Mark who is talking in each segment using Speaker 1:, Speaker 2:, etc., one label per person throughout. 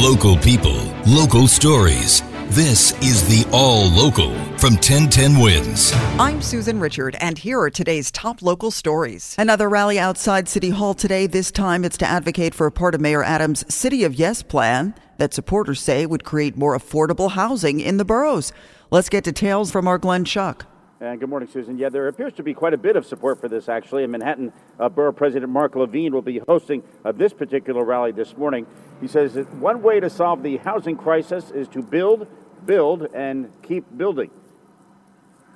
Speaker 1: Local people, local stories. This is the All Local from 1010 Wins.
Speaker 2: I'm Susan Richard, and here are today's top local stories. Another rally outside City Hall today. This time it's to advocate for a part of Mayor Adams' City of Yes plan that supporters say would create more affordable housing in the boroughs. Let's get details from our Glenn Schuck.
Speaker 3: And good morning, Susan. Yeah, there appears to be quite a bit of support for this, actually. And Manhattan uh, Borough President Mark Levine will be hosting uh, this particular rally this morning. He says that one way to solve the housing crisis is to build, build, and keep building.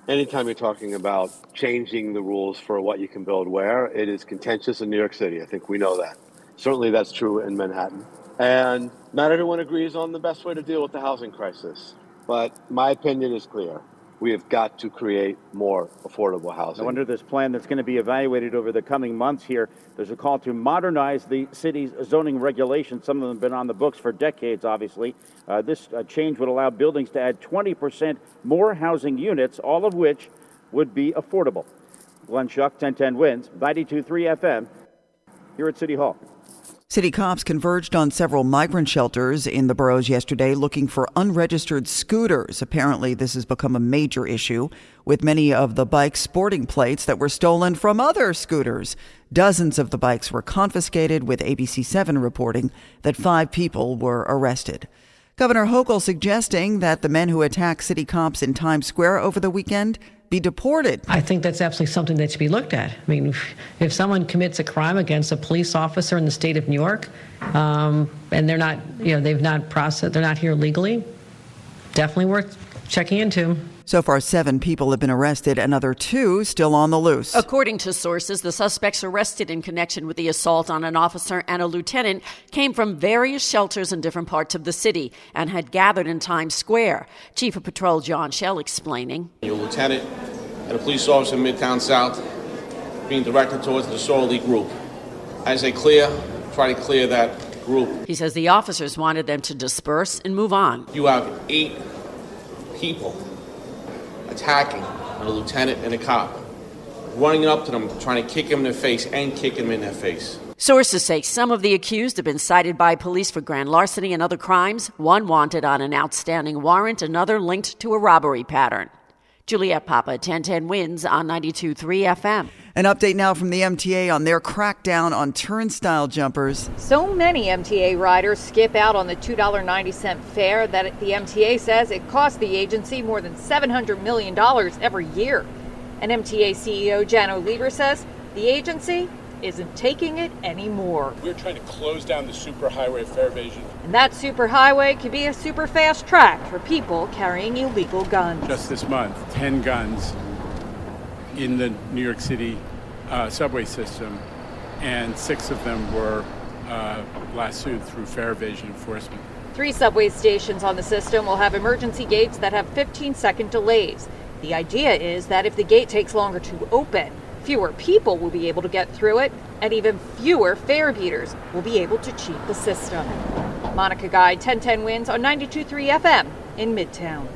Speaker 4: Anytime you're talking about changing the rules for what you can build where, it is contentious in New York City. I think we know that. Certainly that's true in Manhattan. And not everyone agrees on the best way to deal with the housing crisis. But my opinion is clear we have got to create more affordable housing.
Speaker 3: Now, under this plan that's going to be evaluated over the coming months here, there's a call to modernize the city's zoning regulations. Some of them have been on the books for decades, obviously. Uh, this uh, change would allow buildings to add 20% more housing units, all of which would be affordable. Glenn Schuck, 1010 Wins, 92.3 FM, here at City Hall.
Speaker 2: City cops converged on several migrant shelters in the boroughs yesterday looking for unregistered scooters. Apparently, this has become a major issue with many of the bikes sporting plates that were stolen from other scooters. Dozens of the bikes were confiscated, with ABC7 reporting that five people were arrested. Governor Hochul suggesting that the men who attacked city cops in Times Square over the weekend be deported.
Speaker 5: I think that's absolutely something that should be looked at. I mean, if someone commits a crime against a police officer in the state of New York, um, and they're not, you know, they've not processed, they're not here legally, definitely worth checking into.
Speaker 2: So far, seven people have been arrested, another two still on the loose.
Speaker 6: According to sources, the suspects arrested in connection with the assault on an officer and a lieutenant came from various shelters in different parts of the city and had gathered in Times Square. Chief of Patrol John Chell explaining.
Speaker 7: Your lieutenant and a police officer in Midtown South being directed towards the disorderly group. As they clear, try to clear that group.
Speaker 6: He says the officers wanted them to disperse and move on.
Speaker 7: You have eight people attacking a lieutenant and a cop, running up to them, trying to kick him in the face and kick him in the face.
Speaker 6: Sources say some of the accused have been cited by police for grand larceny and other crimes, one wanted on an outstanding warrant, another linked to a robbery pattern. Juliet Papa, 1010 wins on 92.3 FM.
Speaker 2: An update now from the MTA on their crackdown on turnstile jumpers.
Speaker 8: So many MTA riders skip out on the $2.90 fare that the MTA says it costs the agency more than $700 million every year. And MTA CEO Janno Lieber says the agency isn't taking it anymore.
Speaker 9: We're trying to close down the superhighway fare evasion.
Speaker 8: And that superhighway could be a super fast track for people carrying illegal guns.
Speaker 9: Just this month, 10 guns in the New York City uh, subway system, and six of them were uh, lassoed through fare evasion enforcement.
Speaker 8: Three subway stations on the system will have emergency gates that have 15 second delays. The idea is that if the gate takes longer to open, fewer people will be able to get through it, and even fewer fare beaters will be able to cheat the system. Monica Guide, 1010 wins on 92.3 FM in Midtown.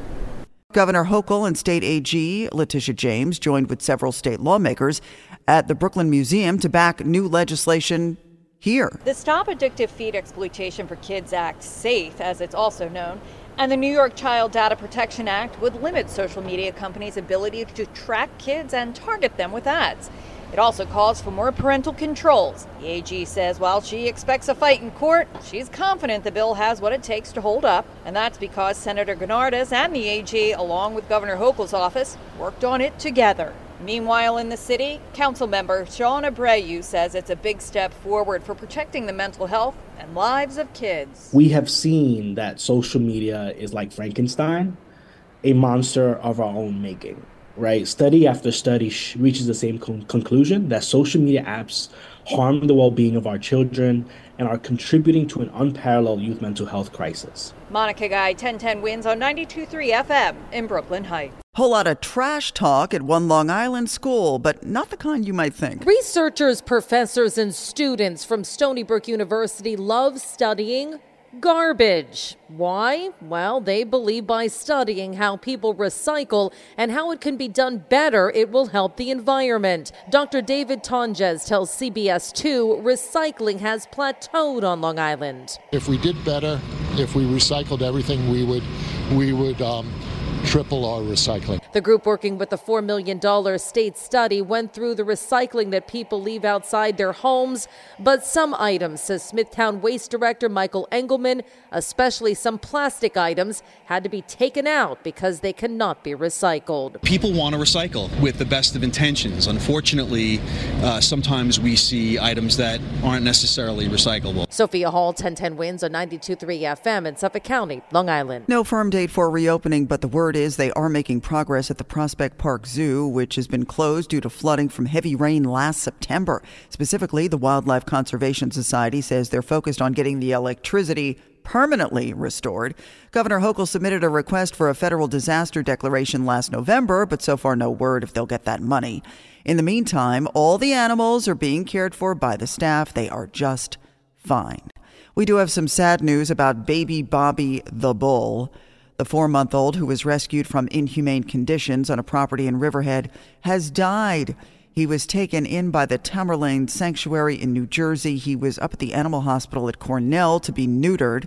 Speaker 2: Governor Hochul and State AG Letitia James joined with several state lawmakers at the Brooklyn Museum to back new legislation here.
Speaker 8: The Stop Addictive Feed Exploitation for Kids Act, SAFE as it's also known, And the New York Child Data Protection Act would limit social media companies' ability to track kids and target them with ads. It also calls for more parental controls. The AG says while she expects a fight in court, she's confident the bill has what it takes to hold up, and that's because Senator Gounardes and the AG, along with Governor Hochul's office, worked on it together. Meanwhile, in the city, council member Shaun Abreu says it's a big step forward for protecting the mental health and lives of kids.
Speaker 10: We have seen that social media is like Frankenstein, a monster of our own making right? Study after study reaches the same con- conclusion that social media apps harm the well being of our children and are contributing to an unparalleled youth mental health crisis.
Speaker 8: Monica Guy, 1010 wins on 92.3 FM in Brooklyn Heights.
Speaker 2: Whole lot of trash talk at one Long Island school, but not the kind you might think.
Speaker 11: Researchers, professors, and students from Stony Brook University love studying garbage. Why? Well, they believe by studying how people recycle and how it can be done better, it will help the environment. Dr. David Tonjes tells CBS 2 recycling has plateaued on Long Island.
Speaker 12: If we did better, if we recycled everything, we would we would um, triple our recycling.
Speaker 11: The group working with the $4 million state study went through the recycling that people leave outside their homes, but some items, says Smithtown Waste Director Michael Engelman, especially some plastic items, had to be taken out because they cannot be recycled.
Speaker 13: People want to recycle with the best of intentions. Unfortunately, uh, sometimes we see items that aren't necessarily recyclable.
Speaker 11: Sophia Hall, 1010 wins on 92.3 FM in Suffolk County, Long Island.
Speaker 2: No firm date for reopening, but the word is they are making progress at the Prospect Park Zoo, which has been closed due to flooding from heavy rain last September. Specifically, the Wildlife Conservation Society says they're focused on getting the electricity permanently restored. Governor Hochul submitted a request for a federal disaster declaration last November, but so far no word if they'll get that money. In the meantime, all the animals are being cared for by the staff. They are just fine. We do have some sad news about baby Bobby the bull. The four month old, who was rescued from inhumane conditions on a property in Riverhead, has died. He was taken in by the Tamerlaine Sanctuary in New Jersey. He was up at the animal hospital at Cornell to be neutered.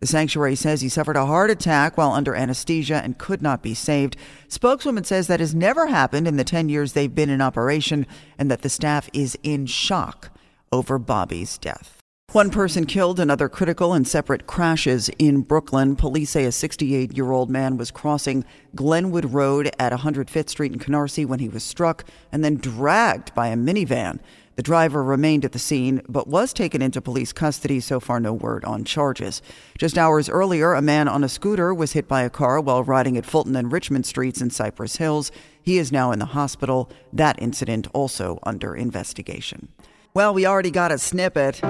Speaker 2: The sanctuary says he suffered a heart attack while under anesthesia and could not be saved. Spokeswoman says that has never happened in the 10 years they've been in operation and that the staff is in shock over Bobby's death. One person killed, another critical in separate crashes in Brooklyn. Police say a 68 year old man was crossing Glenwood Road at 105th Street in Canarsie when he was struck and then dragged by a minivan. The driver remained at the scene but was taken into police custody. So far, no word on charges. Just hours earlier, a man on a scooter was hit by a car while riding at Fulton and Richmond Streets in Cypress Hills. He is now in the hospital. That incident also under investigation. Well, we already got a snippet.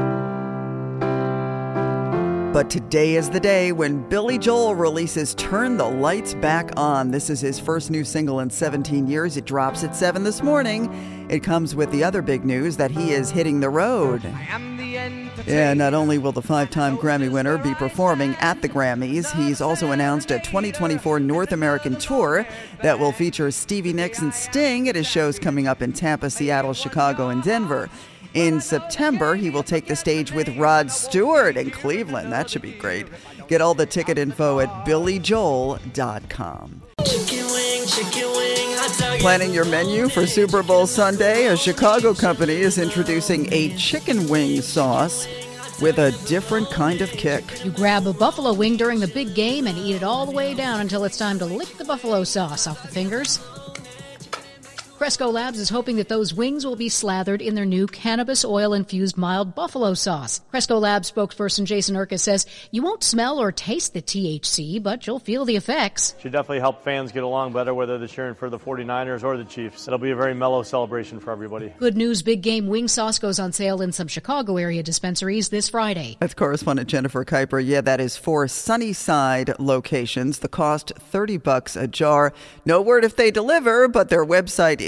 Speaker 2: But today is the day when Billy Joel releases Turn the Lights Back On. This is his first new single in 17 years. It drops at 7 this morning. It comes with the other big news that he is hitting the road. Yeah, not only will the five time Grammy winner be performing at the Grammys, he's also announced a 2024 North American tour that will feature Stevie Nicks and Sting at his shows coming up in Tampa, Seattle, Chicago, and Denver. In September, he will take the stage with Rod Stewart in Cleveland. That should be great. Get all the ticket info at billyjoel.com. Planning your menu for Super Bowl Sunday, a Chicago company is introducing a chicken wing sauce with a different kind of kick.
Speaker 14: You grab a buffalo wing during the big game and eat it all the way down until it's time to lick the buffalo sauce off the fingers. Cresco Labs is hoping that those wings will be slathered in their new cannabis oil infused mild buffalo sauce. Cresco Labs spokesperson Jason Urquhart says you won't smell or taste the THC, but you'll feel the effects.
Speaker 15: Should definitely help fans get along better, whether they're cheering for the 49ers or the Chiefs. It'll be a very mellow celebration for everybody.
Speaker 14: Good news Big Game Wing Sauce goes on sale in some Chicago area dispensaries this Friday.
Speaker 2: That's correspondent Jennifer Kuiper. Yeah, that is for Sunnyside locations. The cost 30 bucks a jar. No word if they deliver, but their website